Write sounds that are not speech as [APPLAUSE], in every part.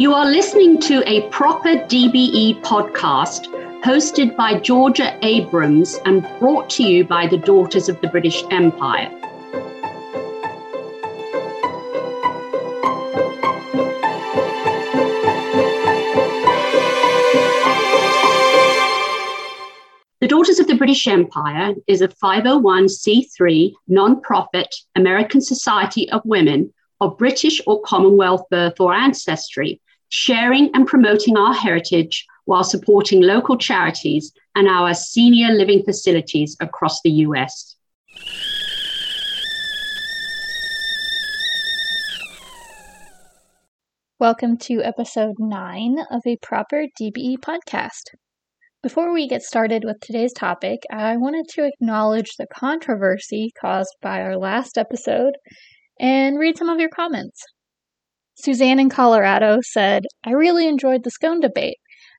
You are listening to a proper DBE podcast hosted by Georgia Abrams and brought to you by the Daughters of the British Empire. The Daughters of the British Empire is a 501c3 non-profit American Society of Women of British or Commonwealth birth or ancestry, sharing and promoting our heritage while supporting local charities and our senior living facilities across the US. Welcome to episode 9 of a proper DBE podcast. Before we get started with today's topic, I wanted to acknowledge the controversy caused by our last episode and read some of your comments. Suzanne in Colorado said, I really enjoyed the scone debate.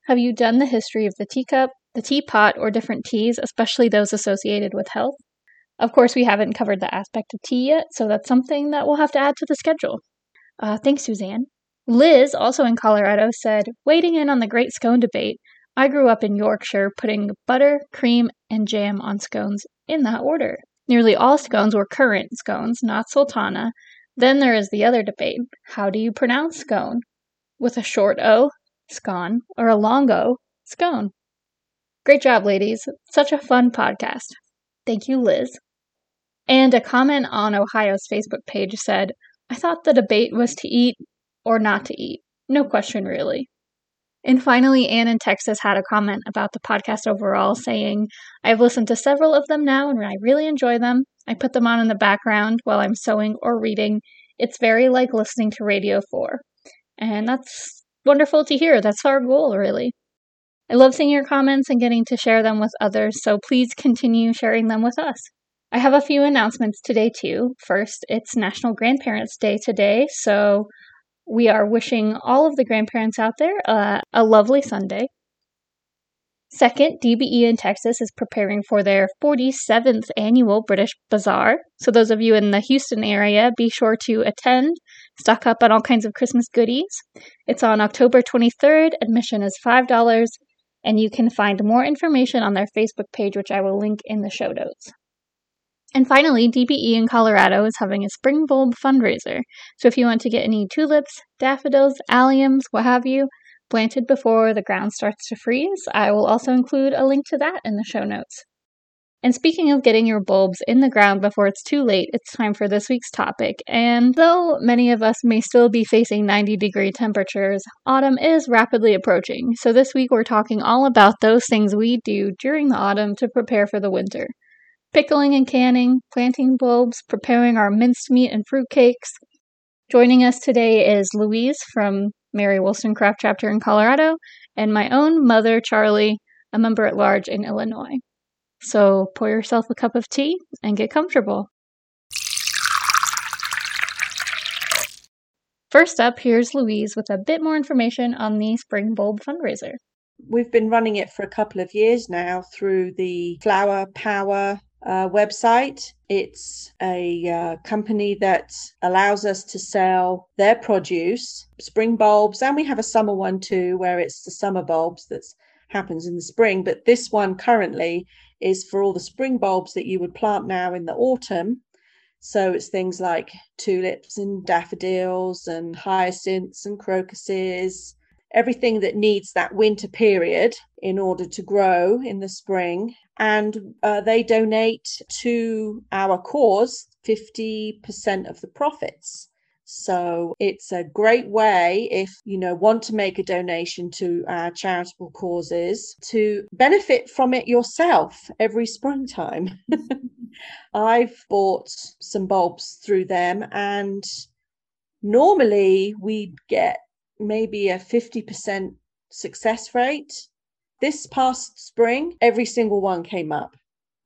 Have you done the history of the teacup, the teapot, or different teas, especially those associated with health? Of course, we haven't covered the aspect of tea yet, so that's something that we'll have to add to the schedule. Uh, thanks, Suzanne. Liz, also in Colorado, said, Waiting in on the great scone debate, I grew up in Yorkshire putting butter, cream, and jam on scones in that order. Nearly all scones were currant scones, not sultana. Then there is the other debate. How do you pronounce scone? With a short O, scone, or a long O, scone. Great job, ladies. Such a fun podcast. Thank you, Liz. And a comment on Ohio's Facebook page said, I thought the debate was to eat or not to eat. No question, really. And finally, Anne in Texas had a comment about the podcast overall, saying, I've listened to several of them now and I really enjoy them. I put them on in the background while I'm sewing or reading. It's very like listening to Radio 4. And that's wonderful to hear. That's our goal, really. I love seeing your comments and getting to share them with others, so please continue sharing them with us. I have a few announcements today, too. First, it's National Grandparents' Day today, so we are wishing all of the grandparents out there uh, a lovely Sunday. Second, DBE in Texas is preparing for their 47th annual British Bazaar. So, those of you in the Houston area, be sure to attend, stock up on all kinds of Christmas goodies. It's on October 23rd. Admission is $5, and you can find more information on their Facebook page, which I will link in the show notes. And finally, DBE in Colorado is having a spring bulb fundraiser. So if you want to get any tulips, daffodils, alliums, what have you, planted before the ground starts to freeze, I will also include a link to that in the show notes. And speaking of getting your bulbs in the ground before it's too late, it's time for this week's topic. And though many of us may still be facing 90 degree temperatures, autumn is rapidly approaching. So this week we're talking all about those things we do during the autumn to prepare for the winter pickling and canning, planting bulbs, preparing our minced meat and fruit cakes. Joining us today is Louise from Mary Wollstonecraft chapter in Colorado, and my own mother, Charlie, a member at large in Illinois. So pour yourself a cup of tea and get comfortable. First up, here's Louise with a bit more information on the Spring Bulb fundraiser. We've been running it for a couple of years now through the Flower Power uh, website. It's a uh, company that allows us to sell their produce, spring bulbs, and we have a summer one too, where it's the summer bulbs that happens in the spring. But this one currently is for all the spring bulbs that you would plant now in the autumn. So it's things like tulips and daffodils and hyacinths and crocuses, everything that needs that winter period in order to grow in the spring and uh, they donate to our cause 50% of the profits. So it's a great way if you know want to make a donation to our charitable causes to benefit from it yourself every springtime. [LAUGHS] I've bought some bulbs through them and normally we get maybe a 50% success rate this past spring, every single one came up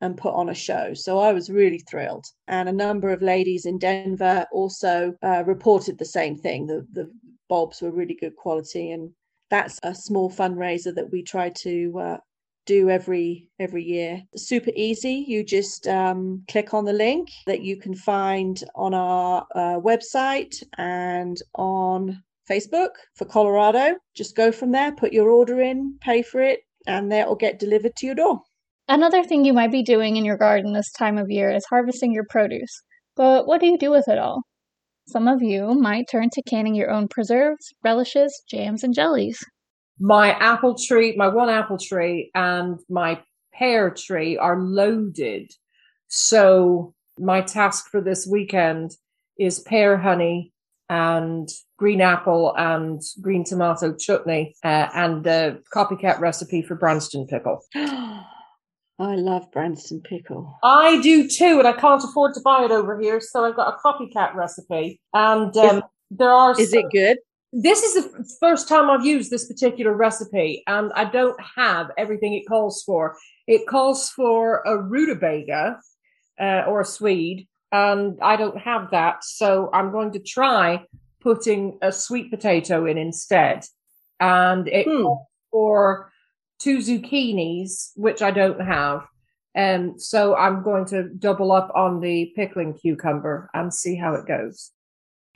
and put on a show. So I was really thrilled. And a number of ladies in Denver also uh, reported the same thing. The, the bulbs were really good quality. And that's a small fundraiser that we try to uh, do every every year super easy you just um, click on the link that you can find on our uh, website and on Facebook for Colorado. Just go from there, put your order in, pay for it, and that will get delivered to your door. Another thing you might be doing in your garden this time of year is harvesting your produce. But what do you do with it all? Some of you might turn to canning your own preserves, relishes, jams, and jellies. My apple tree, my one apple tree, and my pear tree are loaded. So, my task for this weekend is pear honey and green apple and green tomato chutney uh, and the copycat recipe for Branston pickle. [GASPS] I love Branston pickle. I do too, and I can't afford to buy it over here, so I've got a copycat recipe. And um, is, there are. Is it good? This is the first time I've used this particular recipe, and I don't have everything it calls for. It calls for a rutabaga uh, or a swede, and I don't have that, so I'm going to try putting a sweet potato in instead. And it hmm. calls for two zucchinis, which I don't have. And so I'm going to double up on the pickling cucumber and see how it goes.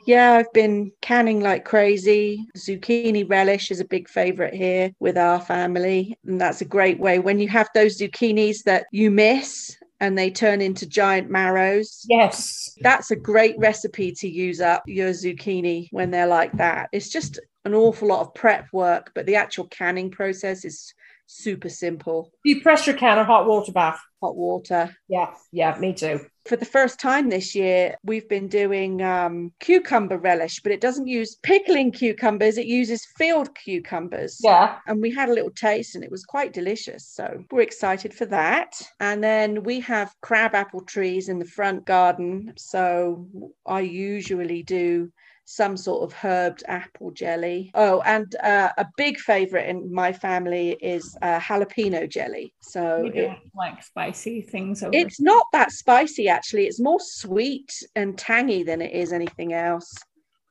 Yeah, I've been canning like crazy. Zucchini relish is a big favorite here with our family. And that's a great way when you have those zucchinis that you miss and they turn into giant marrows. Yes. That's a great recipe to use up your zucchini when they're like that. It's just an awful lot of prep work, but the actual canning process is super simple. Do you pressure can or hot water bath? Hot water. Yeah, yeah, me too. For the first time this year, we've been doing um, cucumber relish, but it doesn't use pickling cucumbers, it uses field cucumbers. Yeah. And we had a little taste and it was quite delicious. So we're excited for that. And then we have crab apple trees in the front garden. So I usually do some sort of herbed apple jelly. Oh, and uh, a big favorite in my family is uh, jalapeno jelly. So it, like spicy things. It's not that spicy actually. It's more sweet and tangy than it is anything else.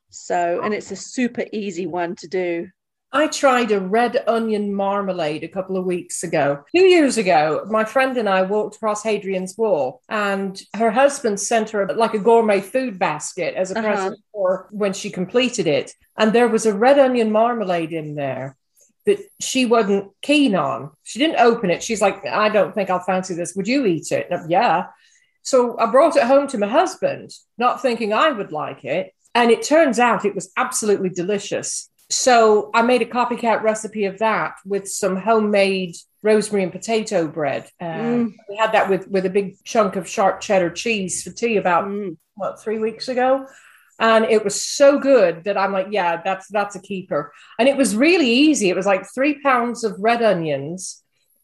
So, and it's a super easy one to do. I tried a red onion marmalade a couple of weeks ago. Two years ago, my friend and I walked across Hadrian's Wall, and her husband sent her like a gourmet food basket as a uh-huh. present for when she completed it. And there was a red onion marmalade in there that she wasn't keen on. She didn't open it. She's like, I don't think I'll fancy this. Would you eat it? yeah. So I brought it home to my husband, not thinking I would like it. And it turns out it was absolutely delicious. So I made a copycat recipe of that with some homemade rosemary and potato bread. Uh, mm. We had that with with a big chunk of sharp cheddar cheese for tea about mm. what three weeks ago, and it was so good that I'm like, yeah, that's that's a keeper. And it was really easy. It was like three pounds of red onions,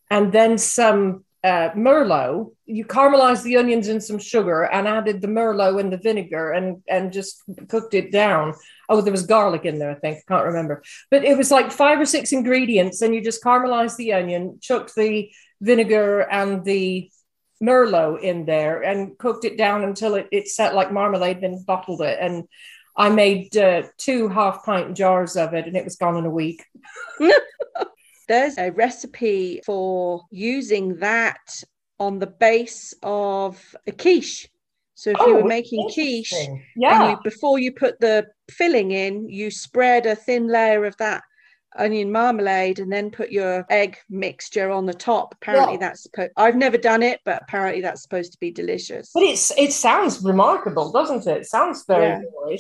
and then some uh, Merlot, you caramelized the onions in some sugar and added the Merlot and the vinegar and and just cooked it down. Oh, there was garlic in there, I think. I can't remember. But it was like five or six ingredients, and you just caramelized the onion, chucked the vinegar and the Merlot in there, and cooked it down until it, it set like marmalade, then bottled it. And I made uh, two half pint jars of it, and it was gone in a week. [LAUGHS] There's a recipe for using that on the base of a quiche. So if oh, you were making quiche, yeah. You, before you put the filling in, you spread a thin layer of that onion marmalade and then put your egg mixture on the top. Apparently yeah. that's supposed I've never done it, but apparently that's supposed to be delicious. But it's it sounds remarkable, doesn't it? It sounds very yeah.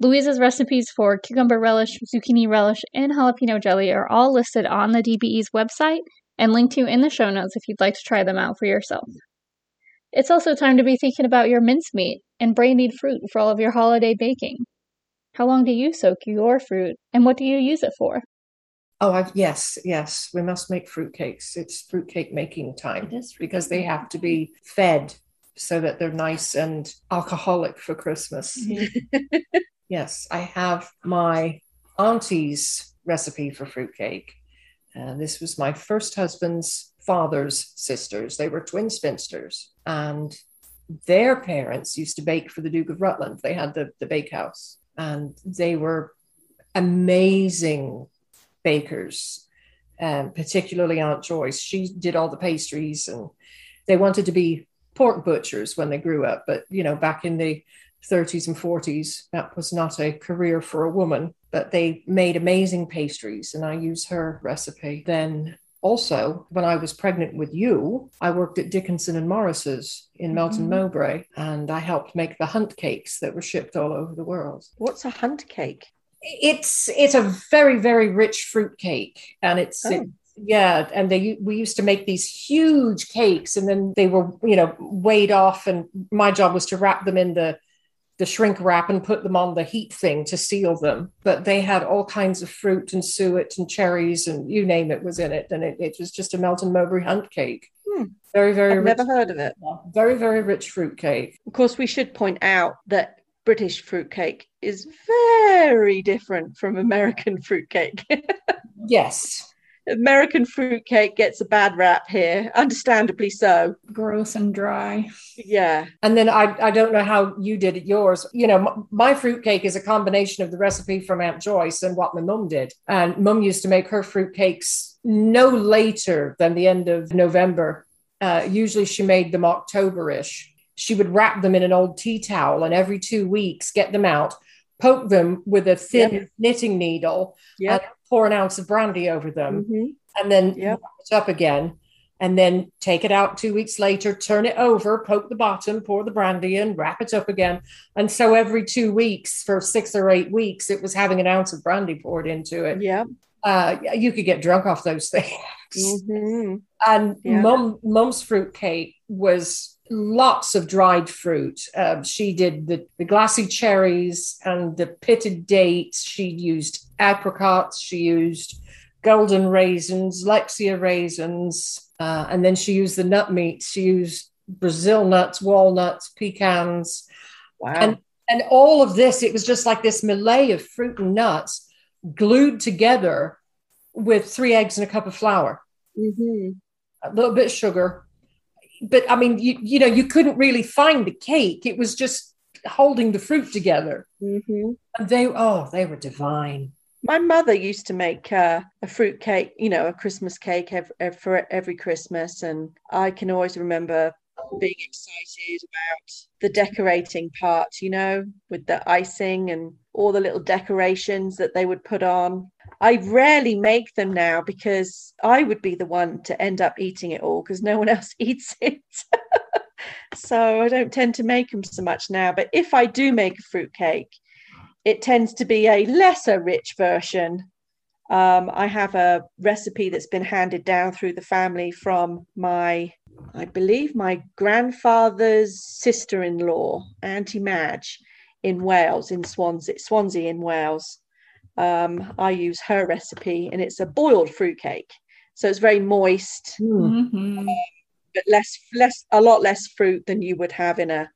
Louise's recipes for cucumber relish, zucchini relish, and jalapeno jelly are all listed on the DBE's website and linked to in the show notes if you'd like to try them out for yourself. It's also time to be thinking about your mincemeat and brandied fruit for all of your holiday baking. How long do you soak your fruit, and what do you use it for? Oh, I've, yes, yes. We must make fruitcakes. It's fruitcake making time because they have to be fed so that they're nice and alcoholic for Christmas. [LAUGHS] yes, I have my auntie's recipe for fruitcake. Uh, this was my first husband's father's sisters. They were twin spinsters, and their parents used to bake for the Duke of Rutland. They had the, the bakehouse, and they were amazing bakers, um, particularly Aunt Joyce. She did all the pastries, and they wanted to be pork butchers when they grew up. But, you know, back in the 30s and 40s, that was not a career for a woman. but they made amazing pastries, and I use her recipe. Then also, when I was pregnant with you, I worked at Dickinson and Morris's in Melton Mhm. Mowbray, and I helped make the hunt cakes that were shipped all over the world. What's a hunt cake? It's it's a very very rich fruit cake, and it's Oh. it- yeah, and they we used to make these huge cakes, and then they were you know weighed off, and my job was to wrap them in the the shrink wrap and put them on the heat thing to seal them. But they had all kinds of fruit and suet and cherries and you name it was in it, and it, it was just a Melton Mowbray hunt cake. Hmm. Very very I've rich, never heard of it. very very rich fruit cake. Of course, we should point out that British fruitcake is very different from American fruitcake. [LAUGHS] Yes. American fruitcake gets a bad rap here, understandably so. Gross and dry. Yeah. And then I, I don't know how you did it yours. You know, m- my fruit cake is a combination of the recipe from Aunt Joyce and what my mum did. And mum used to make her fruit cakes no later than the end of November. Uh, usually she made them Octoberish. She would wrap them in an old tea towel and every two weeks get them out, poke them with a thin Yep. knitting needle, Yeah. Pour an ounce of brandy over them Mhm. and then Yep. wrap it up again and then take it out two weeks later turn it over poke the bottom pour the brandy in wrap it up again and so every two weeks for six or eight weeks it was having an ounce of brandy poured into it Yeah. uh, you could get drunk off those [LAUGHS] things Mhm. and Yeah. mum mum's fruit cake was lots of dried fruit um, she did the, the glassy cherries and the pitted dates she used apricots she used golden raisins lexia raisins uh, and then she used the nut meats she used brazil nuts walnuts pecans Wow. And- and all of this it was just like this melee of fruit and nuts glued together with three eggs and a cup of flour Mhm. a little bit of sugar. But I mean, you, you know, you couldn't really find the cake. It was just holding the fruit together. Mhm. And they, oh, they were divine. My mother used to make uh, a fruit cake, you know, a Christmas cake ev- ev- for every Christmas. And I can always remember being excited about the decorating part, you know, with the icing and all the little decorations that they would put on. I rarely make them now because I would be the one to end up eating it all because no one [LAUGHS] else eats it. [LAUGHS] so I don't tend to make them so much now. But if I do make a fruit cake, it tends to be a lesser rich version. Um, I have a recipe that's been handed down through the family from my, I believe, my grandfather's sister in law, Auntie Madge, in Wales, in Swansea, Swansea in Wales. Um, I use her recipe and it's a boiled fruit cake. So it's very moist, Mhm. but less, less, a lot less fruit than you would have in a,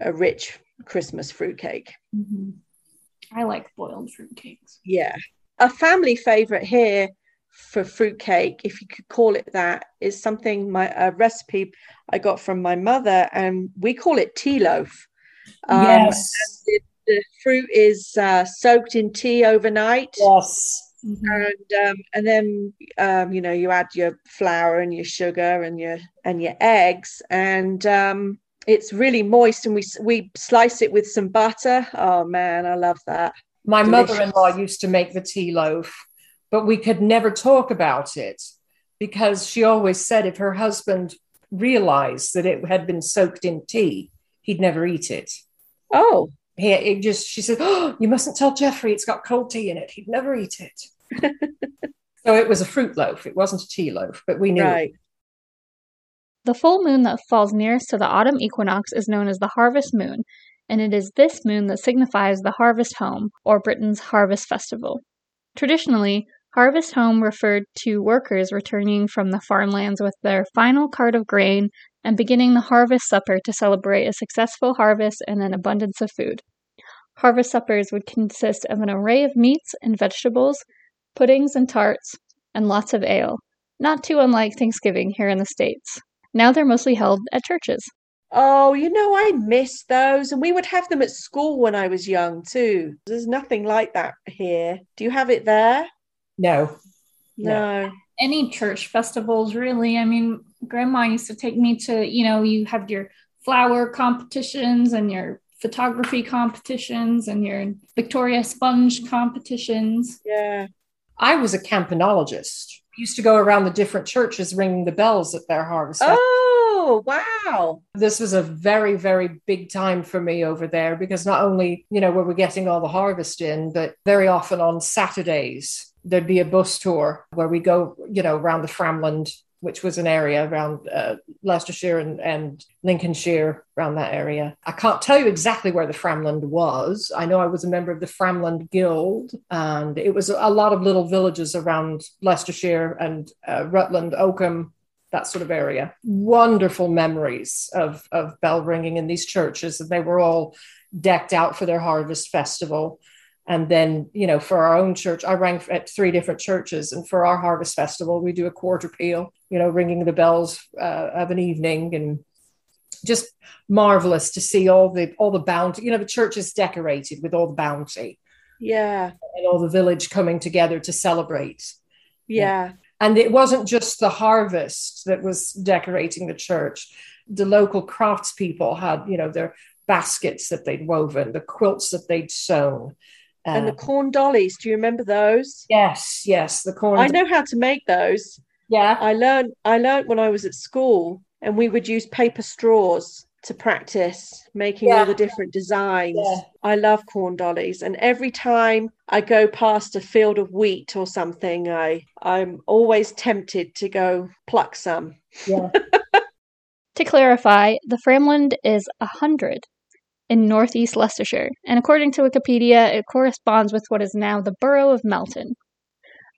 a rich Christmas fruit cake. Mhm. I like boiled fruit cakes. Yeah. A family favorite here for fruitcake, if you could call it that, is something my a recipe I got from my mother, and we call it tea loaf. Um, yes. The, the fruit is uh, soaked in tea overnight, Yes. And um, and then um, you know you add your flour and your sugar and your and your eggs, and um, it's really moist, and we we slice it with some butter. Oh man, I love that. My Delicious. mother in law used to make the tea loaf, but we could never talk about it because she always said if her husband realized that it had been soaked in tea, he'd never eat it. Oh, He it just she said, "Oh, you mustn't tell Jeffrey it's got cold tea in it. He'd never eat it." [LAUGHS] so it was a fruit loaf. It wasn't a tea loaf, but we knew. right. The full moon that falls nearest to the autumn equinox is known as the harvest moon, and it is this moon that signifies the harvest home, or Britain's harvest festival. Traditionally, harvest home referred to workers returning from the farmlands with their final cart of grain and beginning the harvest supper to celebrate a successful harvest and an abundance of food. Harvest suppers would consist of an array of meats and vegetables, puddings and tarts, and lots of ale, not too unlike Thanksgiving here in the States. Now they're mostly held at churches. Oh, you know, I miss those. And we would have them at school when I was young too. There's nothing like that here. Do you have it there? No. No. any church festivals really i mean grandma used to take me to you know you have your flower competitions and your photography competitions and your Victoria Sponge competitions. Yeah. I was a campanologist. I used to go around the different churches ringing the bells at their harvest. Oh, wow. This was a very, very big time for me over there because not only, you know, were we getting all the harvest in, but very often on Saturdays, there'd be a bus tour where we go, you know, around the Framland which was an area around uh, Leicestershire and, and, Lincolnshire, around that area. I can't tell you exactly where the Framland was. I know I was a member of the Framland Guild, and it was a lot of little villages around Leicestershire and uh, Rutland, Oakham, that sort of area. Wonderful memories of, of bell ringing in these churches, and they were all decked out for their harvest festival and then you know for our own church i rang at three different churches and for our harvest festival we do a quarter peal you know ringing the bells uh, of an evening and just marvelous to see all the all the bounty you know the church is decorated with all the bounty. Yeah. And all the village coming together to celebrate. Yeah. And it wasn't just the harvest that was decorating the church. The local craftspeople had you know their baskets that they'd woven the quilts that they'd sewn and the um, corn dollies. Do you remember those? Yes, yes, the corn. I know how to make those. Yeah, I learned. I learned when I was at school, and we would use paper straws to practice making yeah. all the different designs. Yeah. I love corn dollies, and every time I go past a field of wheat or something, I I'm always tempted to go pluck some. Yeah. [LAUGHS] to clarify, the Framland is a hundred in northeast Leicestershire, and according to Wikipedia, it corresponds with what is now the borough of Melton.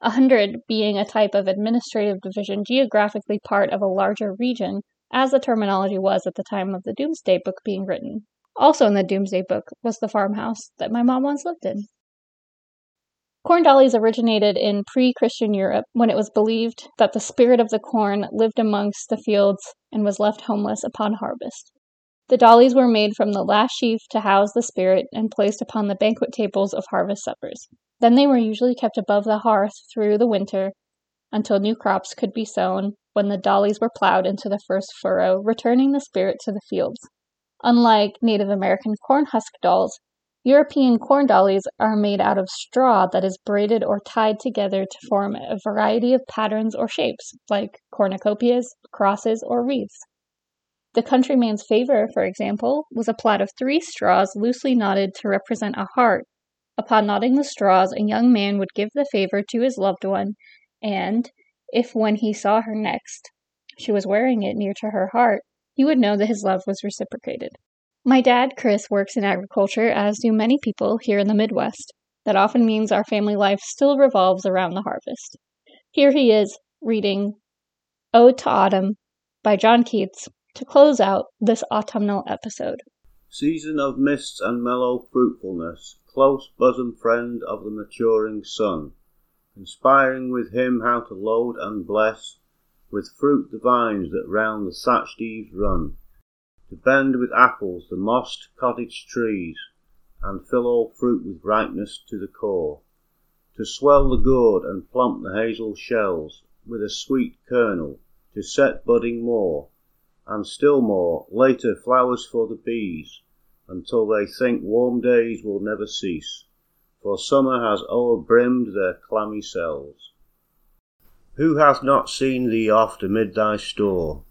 A hundred being a type of administrative division geographically part of a larger region, as the terminology was at the time of the Domesday Book being written. Also in the Domesday Book was the farmhouse that my mom once lived in. Corn dollies originated in pre Christian Europe when it was believed that the spirit of the corn lived amongst the fields and was left homeless upon harvest. The dollies were made from the last sheaf to house the spirit and placed upon the banquet tables of harvest suppers. Then they were usually kept above the hearth through the winter until new crops could be sown, when the dollies were plowed into the first furrow, returning the spirit to the fields. Unlike Native American corn husk dolls, European corn dollies are made out of straw that is braided or tied together to form a variety of patterns or shapes, like cornucopias, crosses, or wreaths. The countryman's favor, for example, was a plait of three straws loosely knotted to represent a heart. Upon knotting the straws, a young man would give the favor to his loved one, and, if when he saw her next she was wearing it near to her heart, he would know that his love was reciprocated. My dad, Chris, works in agriculture, as do many people here in the Midwest. That often means our family life still revolves around the harvest. Here he is reading Ode to Autumn by John Keats to close out this autumnal episode. Season of mists and mellow fruitfulness, close bosom friend of the maturing sun, conspiring with him how to load and bless with fruit the vines that round the thatched eaves run, to bend with apples the mossed cottage trees, and fill all fruit with ripeness to the core, to swell the gourd and plump the hazel shells with a sweet kernel, to set budding more, and still more, later flowers for the bees, until they think warm days will never cease, for summer has o'erbrimmed their clammy cells. Who hath not seen thee oft amid thy store?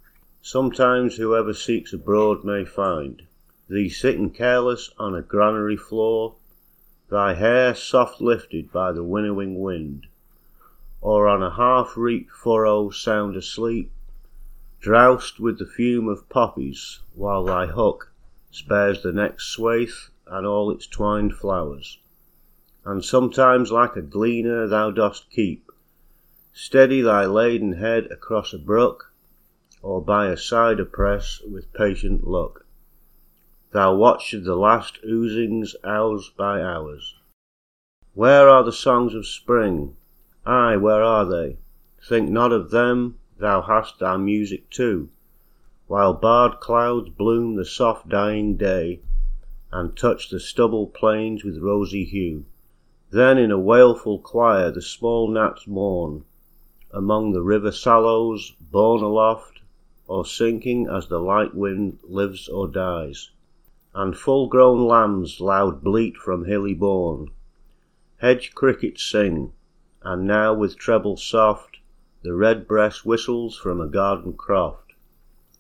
Sometimes whoever seeks abroad may find Thee sitting careless on a granary floor, Thy hair soft lifted by the winnowing wind, Or on a half reaped furrow sound asleep, Drowsed with the fume of poppies, while thy hook Spares the next swathe and all its twined flowers. And sometimes like a gleaner thou dost keep Steady thy laden head across a brook, Or by a cider press with patient look Thou watch'st the last oozings hours by hours. Where are the songs of spring? Ay, where are they? Think not of them thou hast thy music too, While barred clouds bloom the soft dying day, And touch the stubble plains with rosy hue. Then in a wailful choir the small gnats mourn, Among the river sallows, borne aloft, Or sinking as the light wind lives or dies. and full grown lambs loud bleat from hilly bourn. Hedge crickets sing, and now with treble soft the red breast whistles from a garden croft,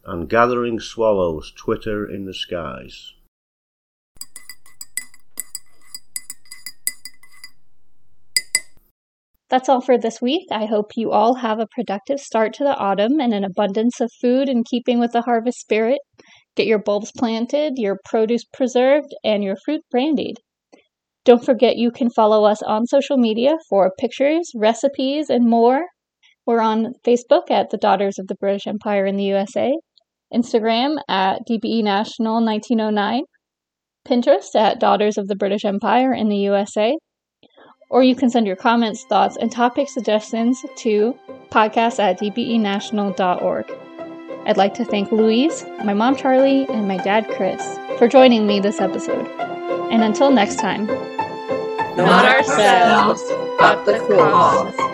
and gathering swallows twitter in the skies. That's all for this week. I hope you all have a productive start to the autumn and an abundance of food in keeping with the harvest spirit. Get your bulbs planted, your produce preserved, and your fruit brandied. Don't forget you can follow us on social media for pictures, recipes, and more. We're on Facebook at the Daughters of the British Empire in the USA, Instagram at DBE National 1909, Pinterest at Daughters of the British Empire in the USA, or you can send your comments, thoughts, and topic suggestions to podcast at dbenational.org. I'd like to thank Louise, my mom Charlie, and my dad Chris for joining me this episode. And until next time, Not ourselves, but the cause.